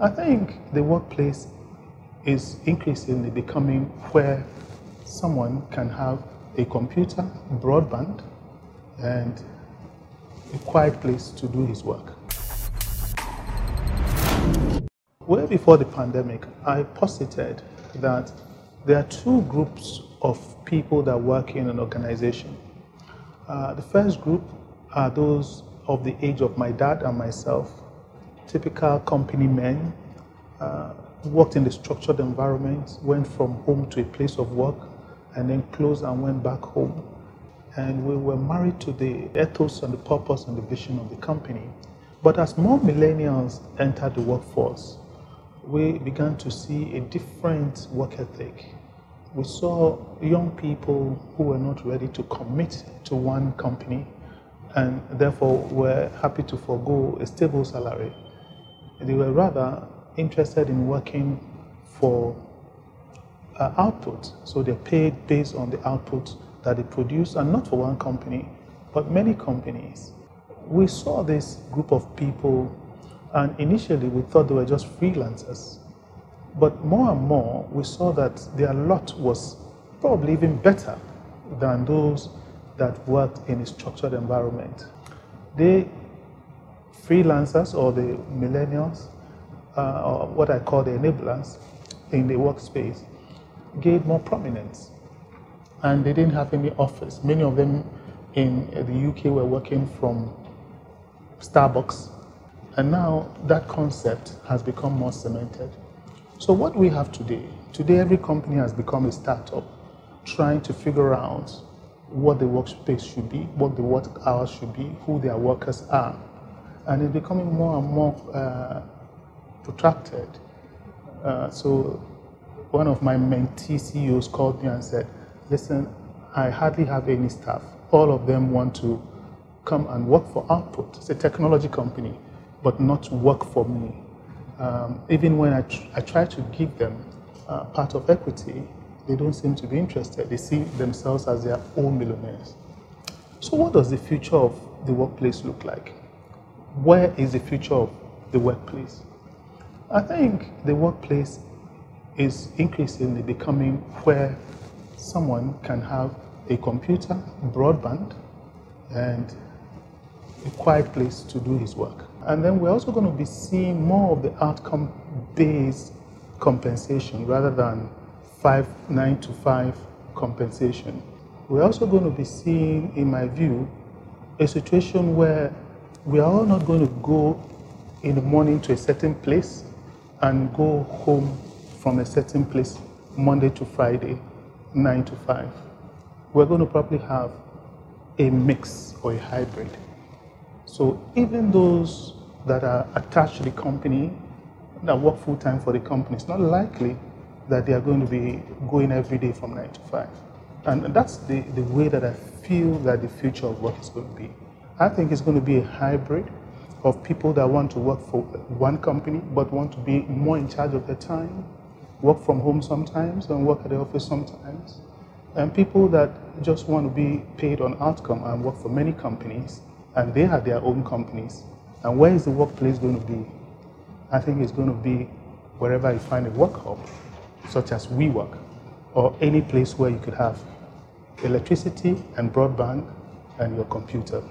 I think the workplace is increasingly becoming where someone can have a computer, broadband, and a quiet place to do his work. Way before the pandemic, I posited that there are two groups of people that work in an organization. Uh, the first group are those of the age of my dad and myself, typical company men, uh, worked in the structured environment, went from home to a place of work, and then closed and went back home. And we were married to the ethos and the purpose and the vision of the company. But as more millennials entered the workforce, we began to see a different work ethic. We saw young people who were not ready to commit to one company and therefore were happy to forego a stable salary. They were rather interested in working for uh, output. So they're paid based on the output that they produce, and not for one company, but many companies. We saw this group of people, and initially we thought they were just freelancers. But more and more, we saw that their lot was probably even better than those that worked in a structured environment. They freelancers or the millennials, uh, or what I call the enablers in the workspace, gained more prominence. And they didn't have any office. Many of them in the UK were working from Starbucks. And now that concept has become more cemented. So what we have today, today every company has become a startup trying to figure out what the workspace should be, what the work hours should be, who their workers are. And it's becoming more and more uh, protracted. Uh, so one of my mentee CEOs called me and said, listen, I hardly have any staff. All of them want to come and work for Output. It's a technology company, but not work for me. Um, even when I, tr I try to give them uh, part of equity, they don't seem to be interested. They see themselves as their own millionaires. So what does the future of the workplace look like? Where is the future of the workplace? I think the workplace is increasingly becoming where someone can have a computer, broadband, and a quiet place to do his work. And then we're also going to be seeing more of the outcome based compensation rather than five, nine to five compensation. We're also going to be seeing, in my view, a situation where we are all not going to go in the morning to a certain place and go home from a certain place Monday to Friday, 9 to 5. We're going to probably have a mix or a hybrid. So even those that are attached to the company, that work full time for the company, it's not likely that they are going to be going every day from 9 to 5. And that's the, the way that I feel that the future of work is going to be. I think it's going to be a hybrid of people that want to work for one company but want to be more in charge of their time, work from home sometimes and work at the office sometimes, and people that just want to be paid on outcome and work for many companies and they have their own companies. And where is the workplace going to be? I think it's going to be wherever you find a work hub, such as WeWork, or any place where you could have electricity and broadband and your computer.